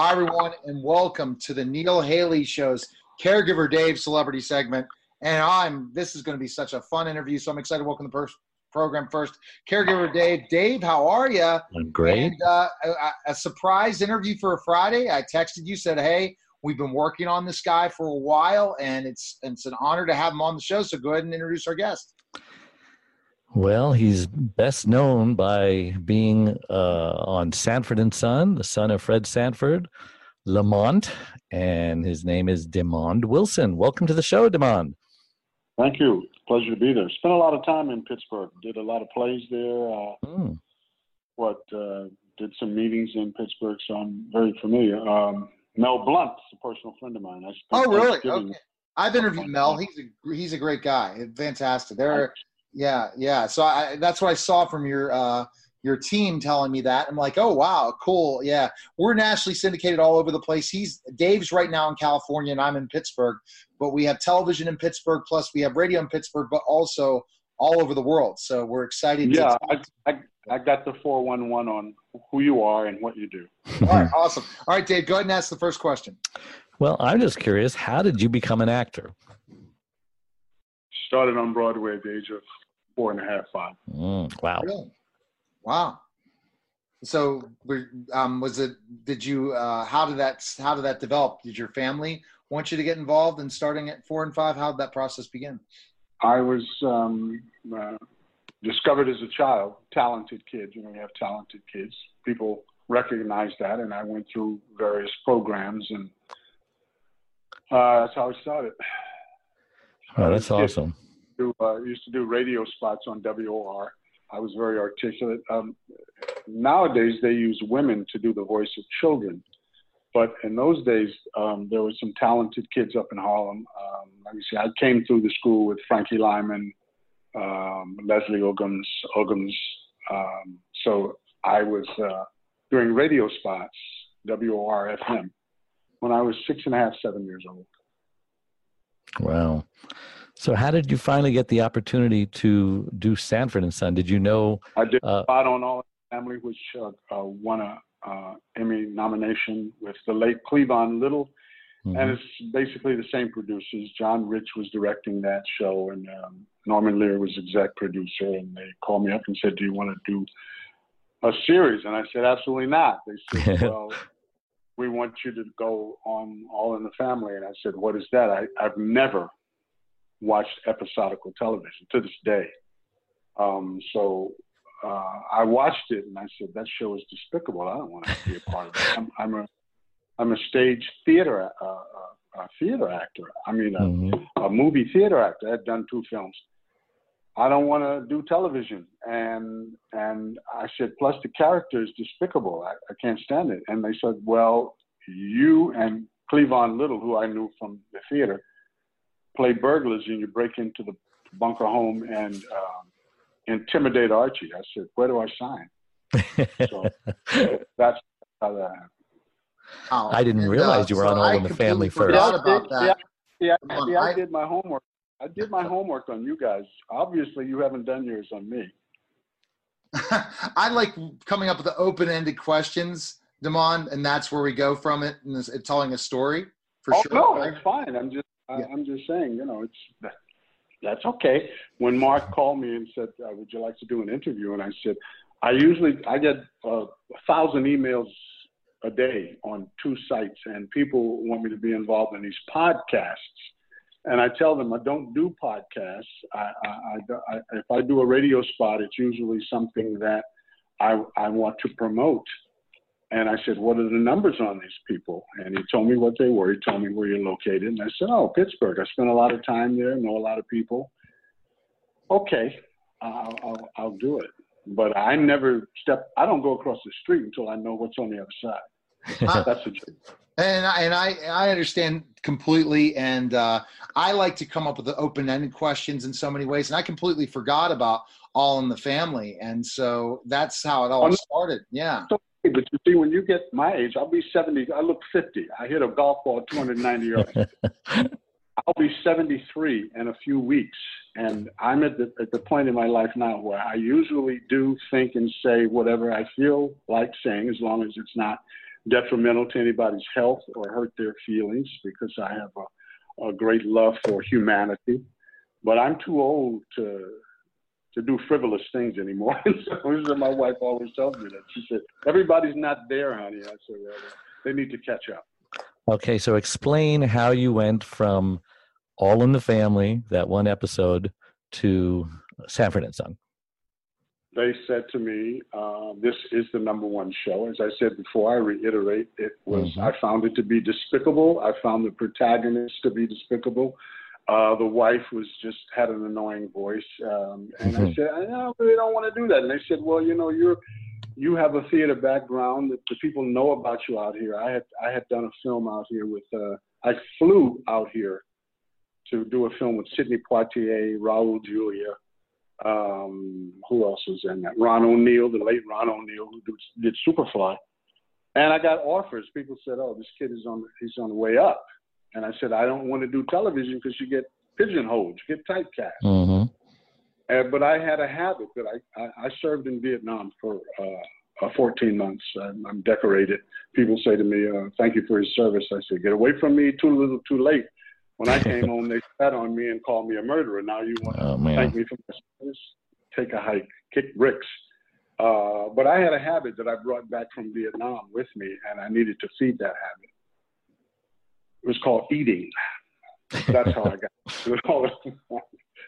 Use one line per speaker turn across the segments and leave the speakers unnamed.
Hi, everyone, and welcome to the Neil Haley Show's Caregiver Dave Celebrity segment. And I'm this is going to be such a fun interview, so I'm excited to welcome the first program first. Caregiver Dave, Dave, how are you?
I'm great.
And, uh, a, a surprise interview for a Friday. I texted you, said, "Hey, we've been working on this guy for a while, and it's it's an honor to have him on the show. So go ahead and introduce our guest."
Well, he's best known by being uh, on Sanford and Son, the son of Fred Sanford, Lamont, and his name is Demond Wilson. Welcome to the show, Demond.
Thank you. Pleasure to be there. Spent a lot of time in Pittsburgh. Did a lot of plays there. Uh, mm. What uh, did some meetings in Pittsburgh, so I'm very familiar. Um, Mel Blount is a personal friend of mine.
oh, really? Okay. I've interviewed Mel. He's a he's a great guy. Fantastic. There, yeah, yeah. So I, that's what I saw from your uh, your team telling me that. I'm like, oh wow, cool. Yeah, we're nationally syndicated all over the place. He's Dave's right now in California, and I'm in Pittsburgh. But we have television in Pittsburgh, plus we have radio in Pittsburgh, but also all over the world. So we're excited.
Yeah, I, I, I got the 411 on who you are and what you do.
all right, awesome. All right, Dave, go ahead and ask the first question.
Well, I'm just curious, how did you become an actor?
Started on Broadway at the age of four and a half, five.
Mm, wow.
Really? Wow. So, um, was it? Did you? Uh, how did that? How did that develop? Did your family want you to get involved in starting at four and five? How did that process begin?
I was um, uh, discovered as a child, talented kid. You know, you have talented kids. People recognize that, and I went through various programs, and uh, that's how I started.
Oh, that's awesome.
Do, uh, used to do radio spots on WOR I was very articulate. Um, nowadays, they use women to do the voice of children. But in those days, um, there were some talented kids up in Harlem. Um, let me see, I came through the school with Frankie Lymon, um, Leslie Uggams. Um, so I was uh, doing radio spots, WORFM, when I was six and a half, seven years old.
Wow. So, how did you finally get the opportunity to do Sanford and Son? Did you know?
I did uh, spot on All in the Family, which uh, uh, won a uh, Emmy nomination with the late Cleavon Little, mm-hmm. and it's basically the same producers. John Rich was directing that show, and um, Norman Lear was exec producer. And they called me up and said, "Do you want to do a series?" And I said, "Absolutely not." They said, "Well." we want you to go on All in the Family. And I said, what is that? I, I've never watched episodical television to this day. Um, so uh, I watched it and I said, that show is despicable. I don't want to be a part of it. I'm, I'm a, I'm a stage theater, uh, uh, a theater actor. I mean, a, mm-hmm. a movie theater actor. I've done two films. I don't want to do television. And, and I said, plus the character is despicable. I, I can't stand it. And they said, well, you and Cleavon Little, who I knew from the theater, play burglars and you break into the bunker home and um, intimidate Archie. I said, where do I sign? so that's how that happened.
Oh, I didn't realize uh, you were so on All I in the Family first.
About that. Yeah, yeah, yeah, I did my homework. I did my homework on you guys. Obviously, you haven't done yours on me.
I like coming up with the open-ended questions, Demond, and that's where we go from it and it's, telling a story. For
oh,
sure.
No, that's fine. I'm just I, am just saying, you know, it's that's okay. When Mark called me and said, uh, "Would you like to do an interview?" and I said, "I usually I get uh, a thousand emails a day on two sites, and people want me to be involved in these podcasts." And I tell them I don't do podcasts. I, I, I, I if I do a radio spot, it's usually something that I, I want to promote and I said, What are the numbers on these people? And he told me what they were. He told me where you're located. And I said, Oh, Pittsburgh. I spent a lot of time there, know a lot of people. Okay, I'll, I'll, I'll do it. But I never step, I don't go across the street until I know what's on the other side. That's a joke.
And I, and I, I understand completely. And uh, I like to come up with the open ended questions in so many ways. And I completely forgot about All in the Family. And so that's how it all started. Yeah.
So but you see, when you get my age, I'll be 70. I look 50. I hit a golf ball 290 yards. I'll be 73 in a few weeks. And I'm at the, at the point in my life now where I usually do think and say whatever I feel like saying, as long as it's not detrimental to anybody's health or hurt their feelings because I have a, a great love for humanity. But I'm too old to to do frivolous things anymore. so my wife always tells me that. She said, "Everybody's not there, honey." I said, "Well, they need to catch up."
Okay, so explain how you went from All in the Family, that one episode, to Sanford and Son
they said to me, uh, "This is the number one show." As I said before, I reiterate, it was. Mm-hmm. I found it to be despicable. I found the protagonist to be despicable. Uh, the wife was just had an annoying voice, um, and mm-hmm. I said, "I really don't want to do that." And they said, "Well, you know, you're." You have a theater background that the people know about you out here. I had I had done a film out here with uh, I flew out here to do a film with Sidney Poitier, Raul Julia, um, who else was in that? Ron O'Neal, the late Ron O'Neal, who did Superfly. And I got offers. People said, "Oh, this kid is on he's on the way up," and I said, "I don't want to do television because you get pigeonholed, you get typecast."
Mm-hmm.
Uh, but I had a habit that I, I, I served in Vietnam for uh, uh, 14 months. I'm, I'm, decorated. People say to me, uh, "Thank you for your service." I say, "Get away from me! Too little, too late." When I came home, they spat on me and called me a murderer. Now you want oh, to thank me for my service? Take a hike, kick bricks. Uh, but I had a habit that I brought back from Vietnam with me, and I needed to feed that habit. It was called eating. That's how I got it.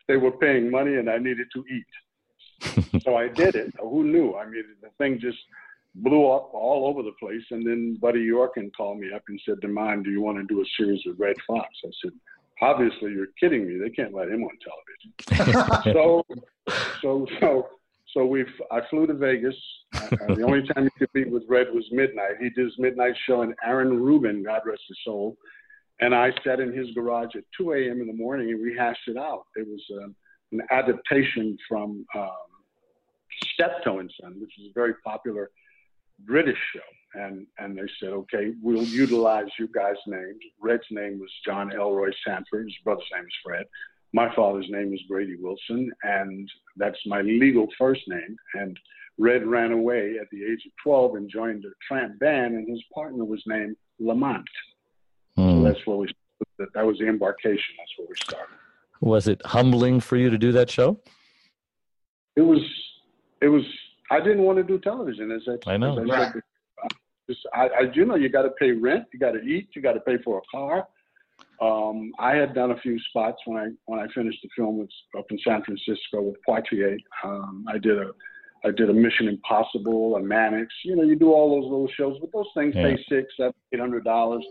they were paying money, and I needed to eat. so I did it. Who knew? I mean, the thing just blew up all over the place. And then Buddy Yorkin called me up and said, DeMond, do you want to do a series with Redd Foxx? I said, obviously you're kidding me. They can't let him on television. so, so, so, so we, I flew to Vegas. Uh, the only time he could meet with Red was midnight. He did his midnight show, and Aaron Ruben, God rest his soul, and I sat in his garage at 2 a.m. in the morning and we hashed it out. It was um, an adaptation from um, Steptoe and Son, which is a very popular British show. And, and they said, okay, we'll utilize you guys' names. Red's name was John Elroy Sanford. His brother's name is Fred. My father's name is Grady Wilson, and that's my legal first name. And Red ran away at the age of 12 and joined a tramp band, and his partner was named Lamont. Mm. So hmm. that's where we that was the embarkation. That's where we started.
Was it humbling for you to do that show?
It was. It was I didn't want to do television. As
I, I know.
As I, said, just, I, I, you know, you got to pay rent, you got to eat, you got to pay for a car. Um, I had done a few spots when I when I finished the film with, up in San Francisco with Poitier. Um, I did a I did a Mission Impossible, a Mannix. You know, you do all those little shows, but those things yeah. pay six, seven, eight hundred dollars.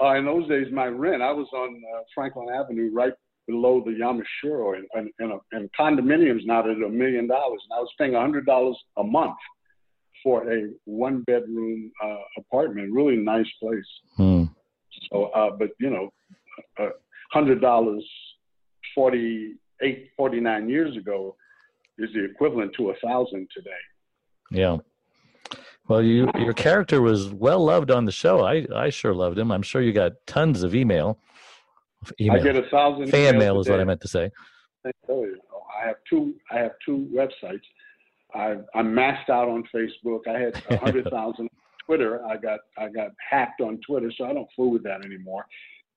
Uh, in those days, my rent, I was on uh, Franklin Avenue, right below the Yamashiro, and, and, and, and condominiums now at a million dollars. And I was paying a hundred dollars a month for a one bedroom uh, apartment, really nice place.
Hmm.
So, uh, but you know, hundred dollars 48, 49 years ago is the equivalent to a thousand today.
Yeah. Well, you your character was well loved on the show. I I sure loved him. I'm sure you got tons of email
Email. I get a thousand
fan mail is what I meant to say.
I have two. I have two websites. I, I'm maxed out on Facebook. I had a hundred thousand Twitter. I got I got hacked on Twitter, so I don't fool with that anymore.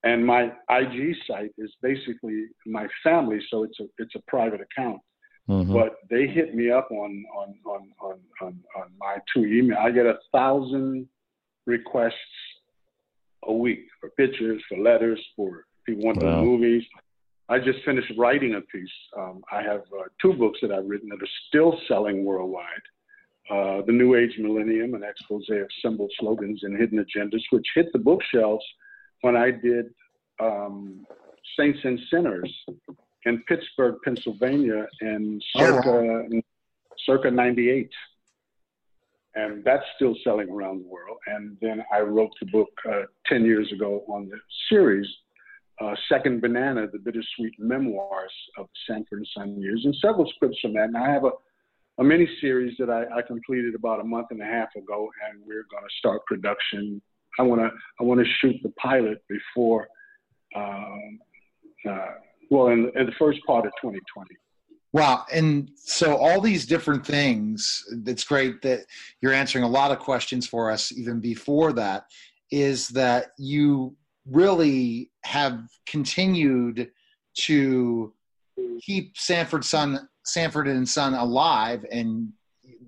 And my IG site is basically my family, so it's a it's a private account. Mm-hmm. But they hit me up on on on on on, on my two email. I get a thousand requests a week for pictures, for letters, for People want wow. the movies. I just finished writing a piece. Um, I have uh, two books that I've written that are still selling worldwide. Uh, the New Age Millennium, an expose of symbol slogans and hidden agendas, which hit the bookshelves when I did um, Saints and Sinners in Pittsburgh, Pennsylvania, in circa, oh, wow. circa 98. And that's still selling around the world. And then I wrote the book uh, 10 years ago on the series uh, Second Banana, the bittersweet memoirs of the Sanford and Son years, and several scripts from that. And I have a, a mini series that I, I completed about a month and a half ago, and we're going to start production. I want to I want to shoot the pilot before, um, uh, well, in, in, the first part of 2020.
Wow. And so all these different things, it's great that you're answering a lot of questions for us even before that, is that you really have continued to keep Sanford Son Sanford and Son alive and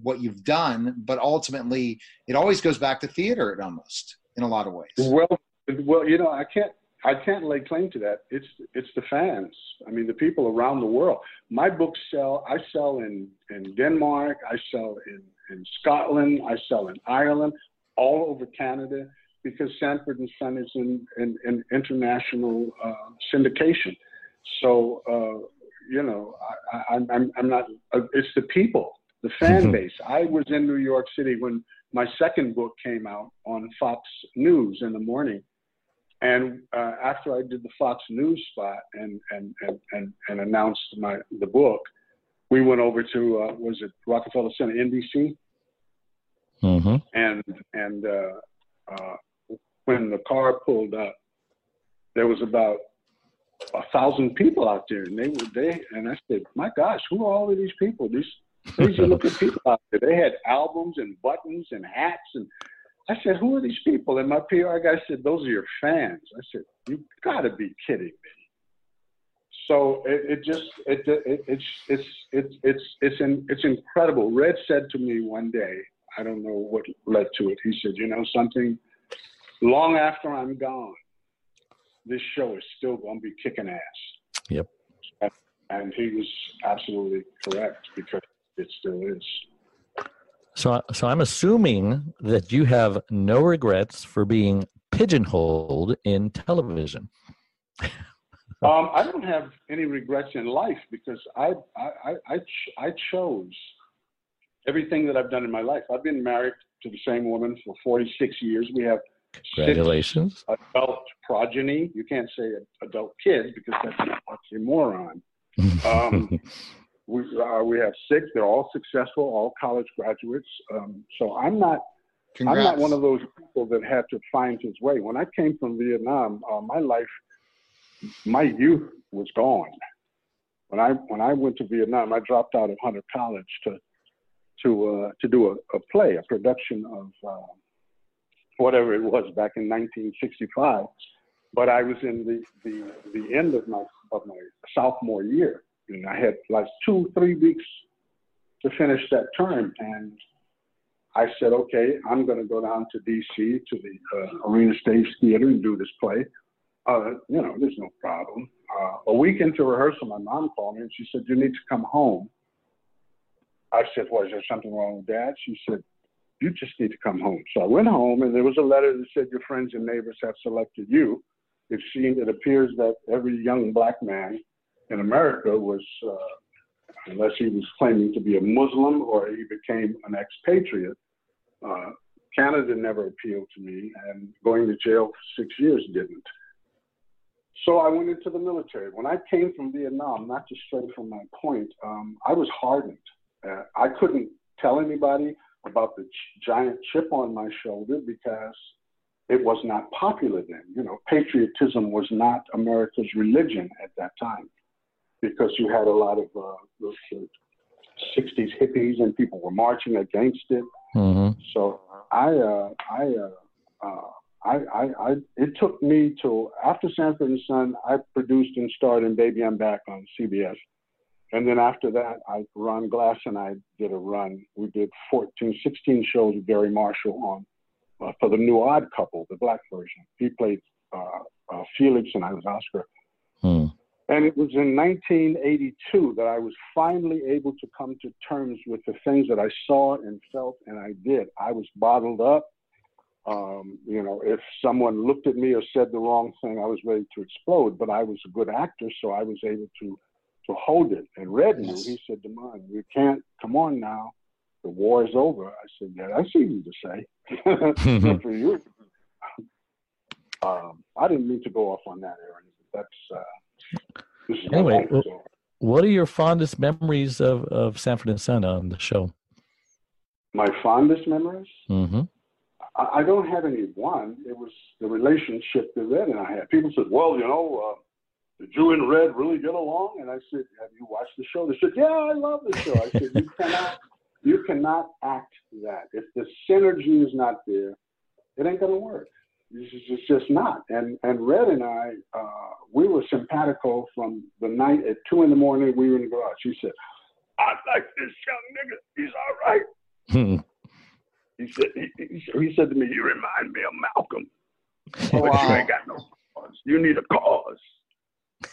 what you've done, but ultimately it always goes back to theater it almost in a lot of ways.
Well well, you know, I can't I can't lay claim to that. It's it's the fans. I mean, the people around the world. My books sell. I sell in in Denmark. I sell in in Scotland. I sell in Ireland, all over Canada, because Sanford and Son is in in, in international uh, syndication. So uh, you know, I, I, I'm I'm not. Uh, it's the people, the fan mm-hmm. base. I was in New York City when my second book came out on Fox News in the morning and uh, after I did the Fox News spot and and and and, and announced my the book, we went over to uh, was it Rockefeller Center, NBC,
mm-hmm.
and and uh, uh, when the car pulled up, there was about a thousand people out there, and they were they and I said, my gosh, who are all of these people? These crazy looking people out there. They had albums and buttons and hats and I said, who are these people? And my PR guy said, those are your fans. I said, you gotta be kidding me. So it, it just it, it, it's it's it's it's it's in, it's incredible. Red said to me one day, I don't know what led to it. He said, you know something, long after I'm gone, this show is still going to be kicking ass.
Yep.
And he was absolutely correct because it still is.
So, so I'm assuming that you have no regrets for being pigeonholed in television.
um, I don't have any regrets in life because I, I, I, I chose everything that I've done in my life. I've been married to the same woman for 46 years. We have
congratulations
adult progeny. You can't say adult kids because that's an oxymoron. Um, we, uh, we have six. They're all successful, all college graduates. Um, so I'm not. Congrats. I'm not one of those people that had to find his way. When I came from Vietnam, uh, my life, my youth was gone. When I when I went to Vietnam, I dropped out of Hunter College to to uh, to do a, a, play, a production of uh, whatever it was back in 1965. But I was in the the, the end of my of my sophomore year, and I had like two, three weeks to finish that term. And I said, okay, I'm going to go down to DC to the uh, Arena Stage Theater and do this play. Uh, you know, there's no problem. Uh, a week into rehearsal, my mom called me and she said, you need to come home. I said, is there something wrong with dad? She said, you just need to come home. So I went home and there was a letter that said, your friends and neighbors have selected you. It seems, it appears that every young black man in America was, uh, unless he was claiming to be a Muslim or he became an expatriate, uh, Canada never appealed to me, and going to jail for six years didn't. So I went into the military. When I came from Vietnam, not to stray from my point, um, I was hardened. Uh, I couldn't tell anybody about the ch- giant chip on my shoulder because it was not popular then. You know, patriotism was not America's religion at that time because you had a lot of uh, those uh, 60s hippies and people were marching against it.
Mm-hmm.
So I, uh, I, uh, uh, I, I, I, it took me to after Sanford and Son, I produced and starred in Baby I'm Back on CBS. And then after that, I, Ron Glass and I did a run. We did 14, 16 shows with Garry Marshall on uh, for the new Odd Couple, the black version. He played uh, uh, Felix and I was Oscar.
Hmm.
And it was in 1982 that I was finally able to come to terms with the things that I saw and felt and I did. I was bottled up. Um, you know, if someone looked at me or said the wrong thing, I was ready to explode. But I was a good actor, so I was able to to hold it. And Red knew. He said, "Demond, you can't. Come on now, the war is over." I said, "Yeah, that's easy to say. For you." Um, I didn't mean to go off on that, Aaron. That's uh,
Anyway, what are your fondest memories of, of Sanford and Son on the show?
My fondest memories?
Mm-hmm.
I, I, don't have any one. It was the relationship that Red and I had. People said, well, you know, uh, did you and Red really get along? And I said, have you watched the show? They said, yeah, I love the show. I said, you cannot, you cannot act that. If the synergy is not there, it ain't gonna work. It's just not. And and Red and I, uh, we were simpatico from the night at two in the morning. We were in the garage. She said, "I like this young nigga. He's all right." Hmm. he said, he, he, said to me, "You remind me of Malcolm." Oh, wow. you ain't got no cause. You need a cause.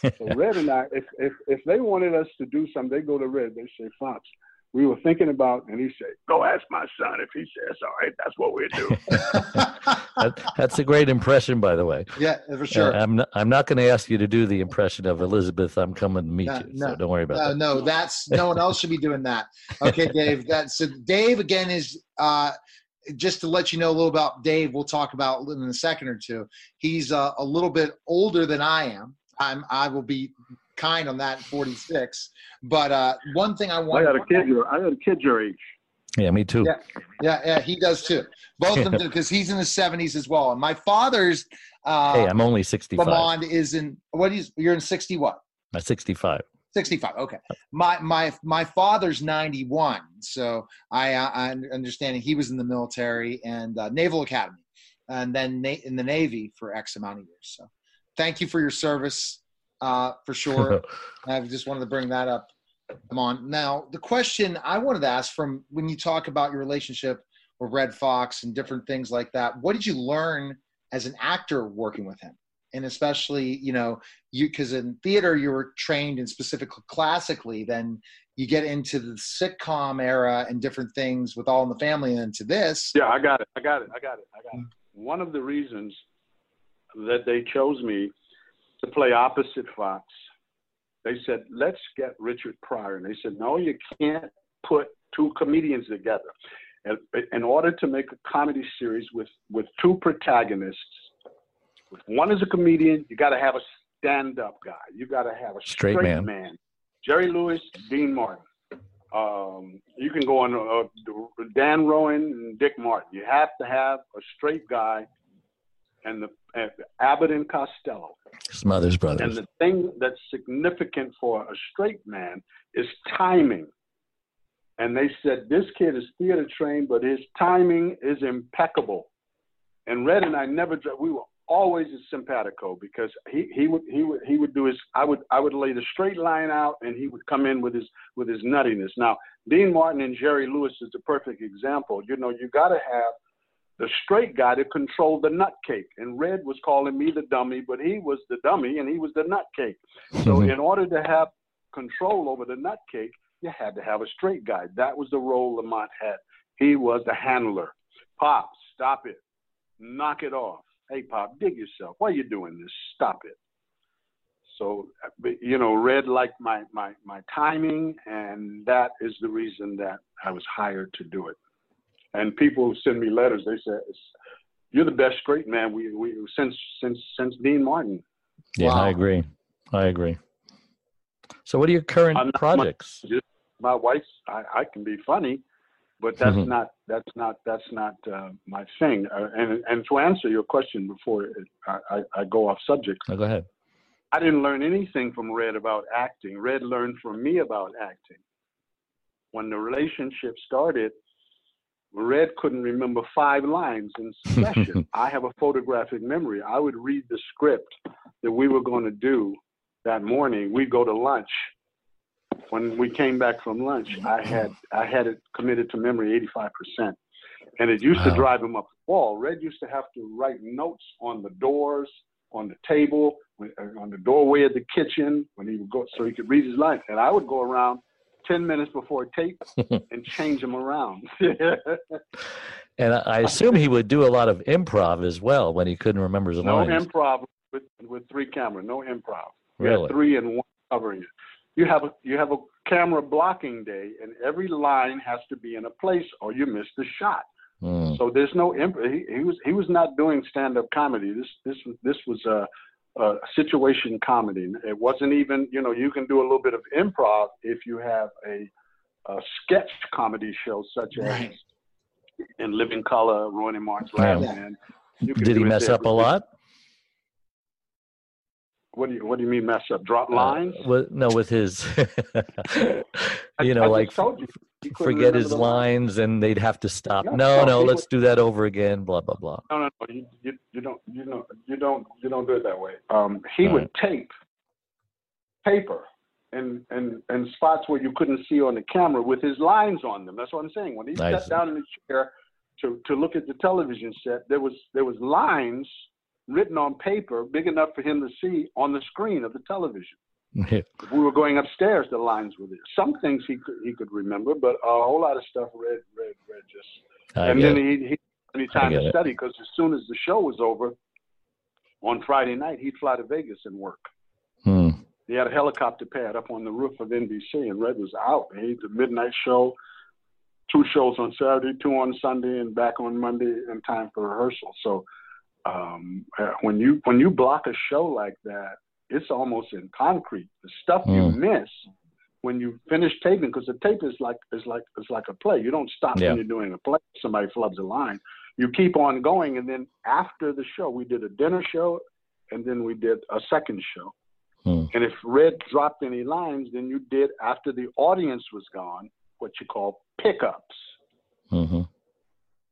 so Red and I, if, if if they wanted us to do something, they go to Red. They say, Foxx, we were thinking about, and he said, "Go ask my son if he says all right. That's what we do."
that, that's a great impression, by the way.
Yeah, for sure.
Uh, I'm not, I'm not going to ask you to do the impression of Elizabeth. I'm coming to meet no, you, no, so don't worry about
no,
that.
No, that's no one else should be doing that. Okay, Dave. That's so. Dave again is. Uh, just to let you know a little about Dave, we'll talk about in a second or two. He's uh, a little bit older than I am. I'm I will be kind on that 46. But uh, one thing I want
I got a kid your I got a kid your age.
Yeah, me too.
Yeah, yeah, yeah he does too. Both of them do because he's in his 70s as well. And my father's uh,
Hey, I'm only 65.
Lamond is in what is you're in 60 what?
Uh, 65.
65 okay my my my father's 91 so i i understand he was in the military and uh, naval academy and then na- in the navy for x amount of years so thank you for your service uh, for sure. I just wanted to bring that up. Come on. Now, the question I wanted to ask from when you talk about your relationship with Redd Foxx and different things like that, what did you learn as an actor working with him? And especially, you know, you because in theater you were trained in specifically classically, then you get into the sitcom era and different things with All in the Family and into this.
Yeah, I got it. I got it. I got it. I got it. One of the reasons that they chose me to play opposite Foxx. They said, let's get Richard Pryor. And they said, no, you can't put two comedians together. In order to make a comedy series with, with two protagonists, one is a comedian, you got to have a stand up guy. You got to have a straight, straight man. man. Jerry Lewis, Dean Martin. Um, you can go on uh, Dan Rowan and Dick Martin. You have to have a straight guy and the and Abbott and Costello.
Smothers Brothers.
And the thing that's significant for a straight man is timing. And they said this kid is theater trained, but his timing is impeccable. And Red and I never we were always a simpatico because he, he would he would he would do his I would I would lay the straight line out and he would come in with his with his nuttiness. Now Dean Martin and Jerry Lewis is the perfect example. You know, you gotta have the straight guy to control the nut cake. And Red was calling me the dummy, but he was the dummy and he was the nut cake. So mm-hmm. in order to have control over the nut cake, you had to have a straight guy. That was the role Lamont had. He was the handler. Pop, stop it. Knock it off. Hey, Pop, dig yourself. Why are you doing this? Stop it. So, you know, Red liked my, my, my timing, and that is the reason that I was hired to do it and people send me letters. They say, "You're the best straight man we we since since since Dean Martin."
Yeah, wow. I agree. I agree. So, what are your current projects?
My, my wife's. I, I can be funny, but that's mm-hmm. not that's not that's not uh, my thing. Uh, and and to answer your question before I, I, I, go off subject.
Oh, go ahead.
I didn't learn anything from Red about acting. Red learned from me about acting. When the relationship started, Red couldn't remember five lines in session. I have a photographic memory. I would read the script that we were going to do that morning. We'd go to lunch. When we came back from lunch, I had I had it committed to memory 85%. And it used wow. to drive him up the wall. Red used to have to write notes on the doors, on the table, uh, on the doorway of the kitchen when he would go so he could read his lines. And I would go around 10 minutes before tape and change them around.
and I assume he would do a lot of improv as well when he couldn't remember his
no
lines.
No improv with, with three cameras, no improv.
Really?
three and one covering it. You have a you have a camera blocking day, and every line has to be in a place, or you miss the shot. Mm. So there's no improv. He, he, was he was not doing stand up comedy. This this this was a uh, uh, situation comedy. It wasn't even, you know, you can do a little bit of improv if you have a, a sketch comedy show such right. as in Living Color, Rowan and Mark's Lab.
Yeah. Did he mess up a lot?
what do you What do you mean mess up? Drop lines?
Uh, with, no, with his, you know,
I
like
just told you,
forget his
the
lines, and they'd have to stop.
Yeah,
no,
no,
no,
he
let's do that over again. Blah blah blah.
No, no, no. You, you, you don't, you know, you don't, you don't do it that way. Um, he
All
would tape paper and and and spots where you couldn't see on the camera with his lines on them. That's what I'm saying. When he
I
sat
see.
down in the chair to to look at the television set, there was there was lines written on paper big enough for him to see on the screen of the television. If we were going upstairs, the lines were there. Some things he could he could remember, but a whole lot of stuff read read read just
I
and then
it.
he, he any time to
it.
study because as soon as the show was over on Friday night, he'd fly to Vegas and work.
Hmm.
He had a helicopter pad up on the roof of NBC, and Red was out. He had the midnight show, two shows on Saturday, two on Sunday, and back on Monday in time for rehearsal. So um, when you when you block a show like that, it's almost in concrete. The stuff you
Mm.
miss when you finish taping, because the tape is like is like it's like a play. You don't stop
Yeah.
when you're doing a play. Somebody flubs a line. You keep on going, and then after the show, we did a dinner show, and then we did a second show.
Hmm.
And if Red dropped any lines, then you did after the audience was gone, what you call pickups.
hmm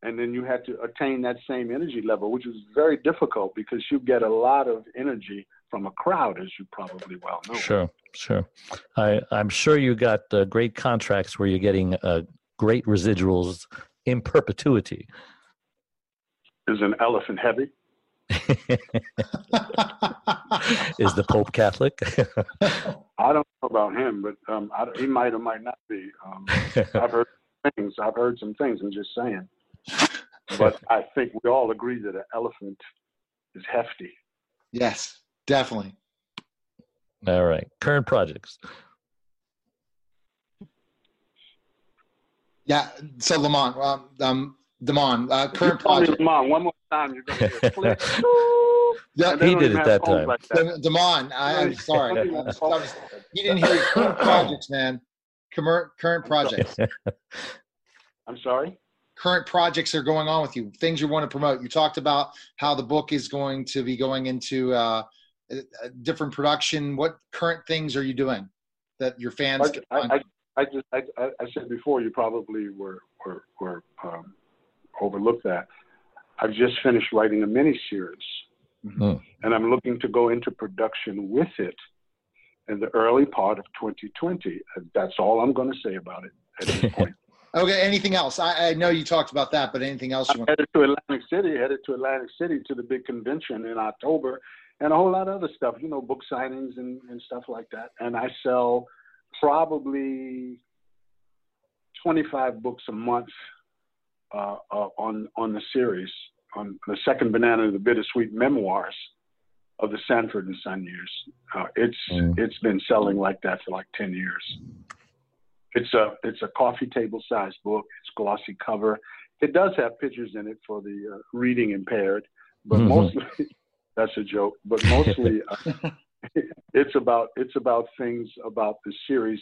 And then you had to attain that same energy level, which was very difficult because you get a lot of energy from a crowd, as you probably well know.
Sure, sure. I, I'm sure you got uh, great contracts where you're getting uh, great residuals in perpetuity.
Is an elephant heavy?
Is the Pope Catholic?
I don't know about him, but um, I, he might or might not be. Um, I've heard things. I've heard some things. I'm just saying. But I think we all agree that an elephant is hefty.
yes, definitely.
All right. Current projects.
Yeah. So Lamont, um, um, Damon, uh, current
You call me
project.
Lamont one more time, you're gonna get.
Yeah,
he did it that time.
like that.
Lam- Damon, I, I'm sorry. I was- I was- you didn't hear your current projects, man. Current current projects.
I'm sorry.
current projects are going on with you, things you want to promote. You talked about how the book is going to be going into uh, a, a different production. What current things are you doing that your fans can
I. I, I just I, I I said before you probably were were, were um, overlooked that. I've just finished writing a mini series,
Mhm.
and I'm looking to go into production with it in the early part of 2020. And That's all I'm going to say about it at this point.
okay, anything else? I, I know you talked about that, but anything else you
I'm
want?
headed to Atlantic City, headed to Atlantic City to the big convention in October, and a whole lot of other stuff, you know, book signings and, and stuff like that. And I sell probably 25 books a month uh, uh, on on the series, on the second banana, of the bittersweet memoirs of the Sanford and Son years. Uh, it's
Mm.
it's been selling like that for like 10 years. It's a it's a coffee table sized book. It's glossy cover. It does have pictures in it for the uh, reading impaired, but
Mhm.
mostly that's a joke. But mostly uh, it's about it's about things about the series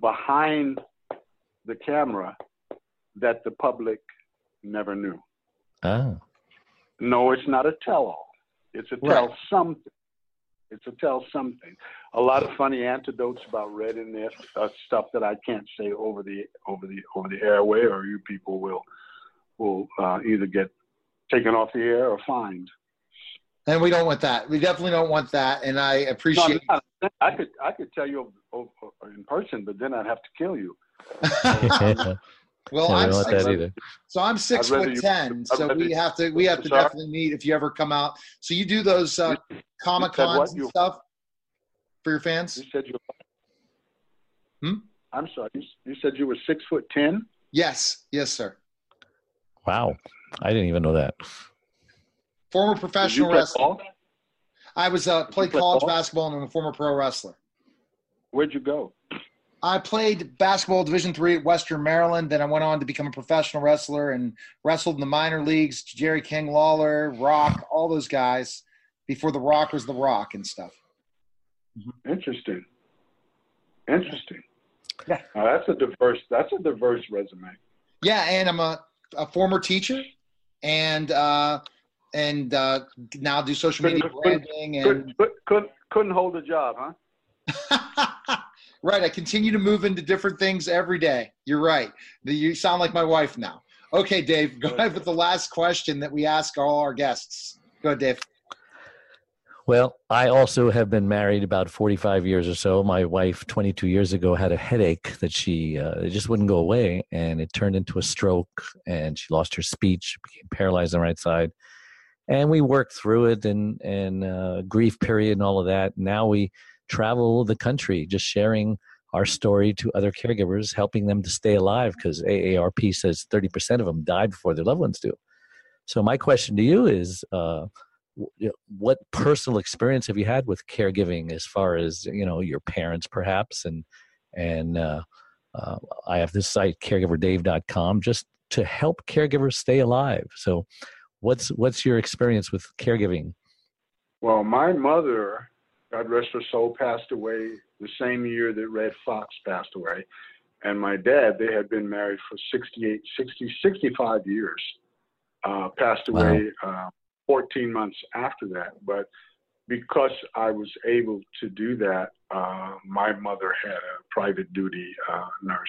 behind the camera that the public never knew.
Ah,
No, it's not a tell-all. It's a
Right.
tell something. It's a tell something. A lot of funny anecdotes about Red in there, uh, stuff that I can't say over the over the over the airway, or you people will will uh, either get taken off the air or fined.
And we don't want that. We definitely don't want that. And I appreciate.
no, I could I could tell you over, over, in person, but then I'd have to kill you.
well,
we
I'm six,
that either.
so I'm 6 foot
you-
ten.
I'd
So we
you-
have to we have to
Sorry?
definitely meet if you ever come out. So you do those uh, comic
said
cons and
You-
stuff for your fans?
You said you.
Hmm?
I'm sorry. You, you said you were six foot ten.
Yes, yes, sir.
Wow, I didn't even know that.
Former professional wrestler.
ball?
I was uh, played
play
college
ball?
basketball and I'm a former pro wrestler.
Where'd you go?
I played basketball Division three at Western Maryland. Then I went on to become a professional wrestler and wrestled in the minor leagues. Jerry King Lawler, Rock, all those guys before the Rock was the Rock and stuff.
Interesting. Interesting.
Yeah.
That's a diverse. That's a diverse resume.
Yeah, and I'm a, a former teacher, and uh, and uh, now do social media
Couldn't-
branding and
Could, could, could, couldn't hold a job, huh?
right. I continue to move into different things every day. You're right. You sound like my wife now. Okay, Dave, go ahead with the last question that we ask all our guests. Go ahead, Dave.
Well, I also have been married about 45 years or so. My wife, 22 years ago, had a headache that she uh, it just wouldn't go away, and it turned into a stroke, and she lost her speech, became paralyzed on the right side. And we worked through it, and and uh, grief period, and all of that. Now we travel the country, just sharing our story to other caregivers, helping them to stay alive, because AARP says 30% of them die before their loved ones do. So my question to you is. Uh, what personal experience have you had with caregiving as far as you know your parents perhaps and and uh, uh, i have this site caregiverdave.com just to help caregivers stay alive so what's what's your experience with caregiving
well my mother god rest her soul passed away the same year that Redd Foxx passed away and my dad they had been married for 68 60 65 years uh, passed away wow. Uh, 14 months after that. But because I was able to do that, uh, my mother had a private duty uh, nurse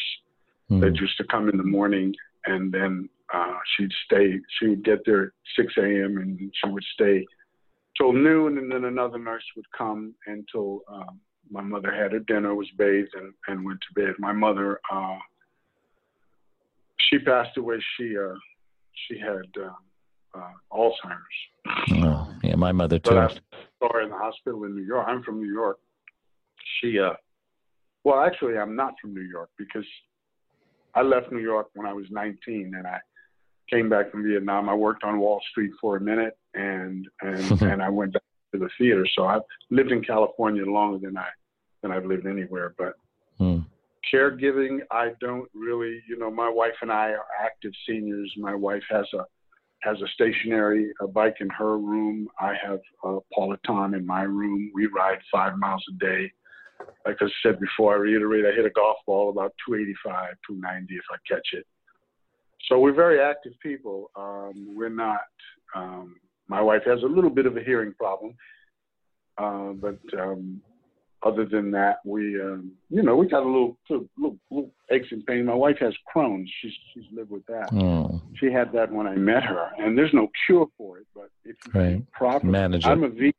mm. that used to come in the morning and then uh, she'd stay. She would get there at 6 a.m. and she would stay till noon, and then another nurse would come until um, my mother had her dinner, was bathed, and, and went to bed. My mother, uh, she passed away. She uh, she had um, uh, Alzheimer's.
Oh, yeah, my mother too.
But I saw her in the hospital in New York. I'm from New York. She, uh, well, actually, I'm not from New York because I left New York when I was 19 and I came back from Vietnam. I worked on Wall Street for a minute and and and I went back to the theater. So I've lived in California longer than I than I've lived anywhere. But hmm. caregiving, I don't really. You know, my wife and I are active seniors. My wife has a has a stationary a bike in her room. I have a Peloton in my room. We ride five miles a day. Like I said before, I reiterate, I hit a golf ball about 285, 290 if I catch it. So we're very active people. Um, we're not. Um, my wife has a little bit of a hearing problem, uh, but um, other than that, we, um, you know, we got a little, little, little aches and pains. My wife has Crohn's. She's she's lived with that. Mm. She had that when I met her, and there's no cure for it. But if you right. properly,
manage
I'm a vegan.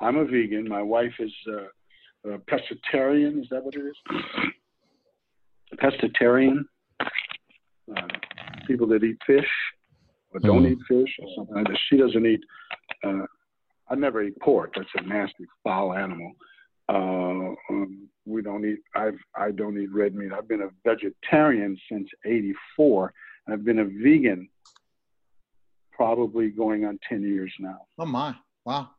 I'm a vegan. My wife is uh, a pescatarian. Is that what it is? Pescatarian. Uh, people that eat fish or don't mm. eat fish or something like that. She doesn't eat. Uh, I never eat pork. That's a nasty, foul animal. Uh, um, we don't eat. I've I don't eat red meat. I've been a vegetarian since '84, and I've been a vegan probably going on 10 years now.
Oh my! Wow.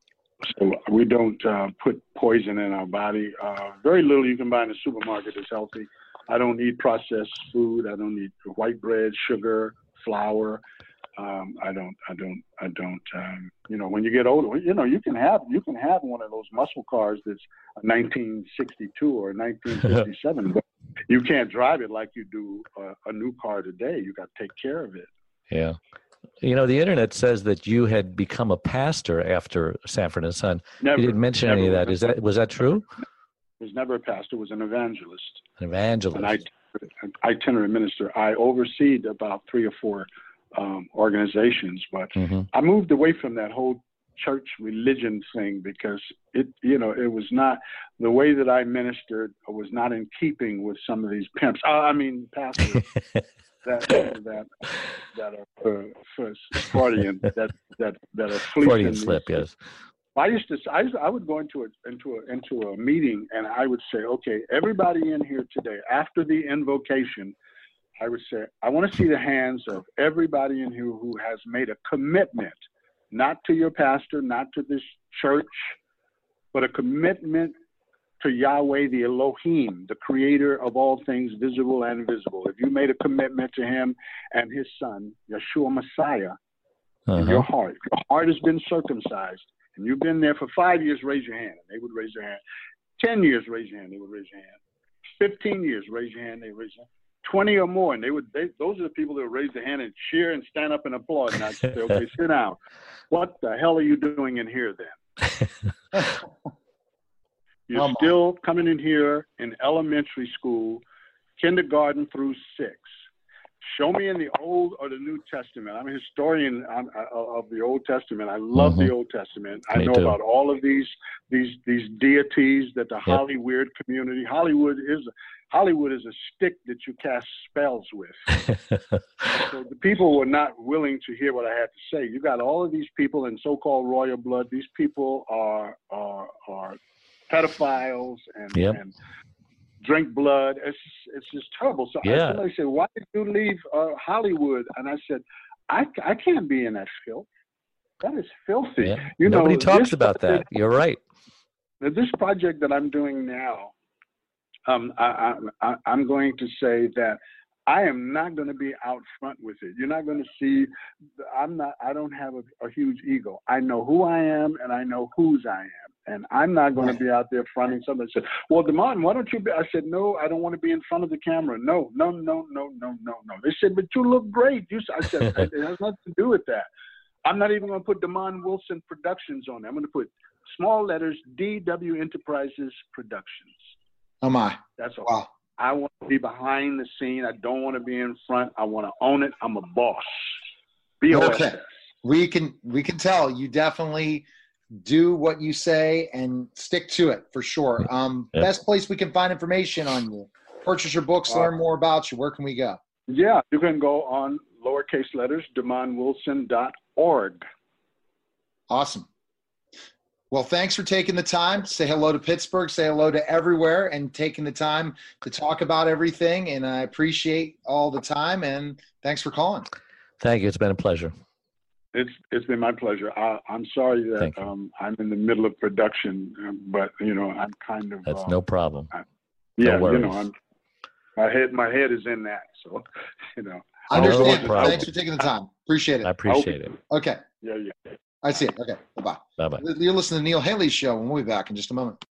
So we don't uh, put poison in our body. Uh, very little you can buy in the supermarket is healthy. I don't need processed food. I don't need white bread, sugar, flour. Um, I don't, I don't, I don't. Um, you know, when you get older, you know, you can have you can have one of those muscle cars that's a 1962 or 1957, but you can't drive it like you do a, a new car today. You got to take care of it.
Yeah. You know, the internet says that you had become a pastor after Sanford and Son. Never, you didn't mention any of that. Is that was that true?
Was never a pastor. Was an evangelist.
An evangelist.
An itinerant minister. I overseed about three or four um, organizations. But mm-hmm. I moved away from that whole church religion thing because it, you know, it was not the way that I ministered was not in keeping with some of these pimps. Uh, I mean, pastors. that that that are uh, Freudian that that that are
Freudian slip, yes.
I used to I, used, I would go into a into a into a meeting and I would say, okay, everybody in here today after the invocation, I would say, I want to see the hands of everybody in here who has made a commitment, not to your pastor, not to this church, but a commitment to Yahweh, the Elohim, the creator of all things visible and invisible. If you made a commitment to him and his son, Yeshua Messiah, uh-huh. in your heart, your heart has been circumcised, and you've been there for five years, raise your hand. They would raise their hand. Ten years, raise your hand. They would raise your hand. Fifteen years, raise your hand. They raise your hand. 20 or more, and they would. They, those are the people that would raise their hand and cheer and stand up and applaud. And I'd say, "Okay, sit down. What the hell are you doing in here then?" You're still coming in here in elementary school, kindergarten through six. Show me in the Old or the New Testament. I'm a historian on, uh, of the Old Testament. I love
Mhm.
the Old Testament. I
Me
know
too.
about all of these these these deities that the Hollywood community. Hollywood is Hollywood is a stick that you cast spells with. So the people were not willing to hear what I had to say. You got all of these people in so-called royal blood. These people are are are pedophiles and,
Yep.
and drink blood. It's just, it's just terrible. So
Yeah.
somebody said, "Why did you leave uh, Hollywood?" And I said, "I I can't be in that filth. That is filthy."
yeah.
You know,
Nobody talks
this
about that. You're right.
this project that I'm doing now, um, I, I, I, I'm going to say that I am not going to be out front with it. You're not going to see. I'm not. I don't have a, a huge ego. I know who I am, and I know whose I am. And I'm not going to be out there fronting somebody. Said, "Well, Demond, why don't you be?" I said, "No, I don't want to be in front of the camera. No, no, no, no, no, no, no." They said, "But you look great." You, I said, "It has nothing to do with that." I'm not even going to put Demond Wilson Productions on. there. I'm going to put small letters DW Enterprises Productions.
Oh my!
That's all.
Wow.
I want to be behind the scene. I don't want to be in front. I want to own it. I'm a boss. BOSS.
Okay. We can we can tell you definitely do what you say and stick to it for sure. Um,
Yeah.
best place we can find information on you, purchase your books,
Uh,
learn more about you. Where can we go?
Yeah, you can go on lowercase letters, demondwilson.org.
Awesome. Well, thanks for taking the time. Say hello to Pittsburgh. Say hello to everywhere, and taking the time to talk about everything. And I appreciate all the time. And thanks for calling.
Thank you. It's been a pleasure.
It's it's been my pleasure. I, I'm sorry that um, I'm in the middle of production, um, but you know I'm kind of
That's
uh,
no problem.
yeah, you know I'm my head my head is in that, so you know
I understand.
problem.
Thanks for taking the time. Appreciate it.
I appreciate it.
Okay.
yeah yeah.
I see it. Okay. Bye bye.
Bye bye.
You're listening to Neil Haley's show, and we'll be back in just a moment.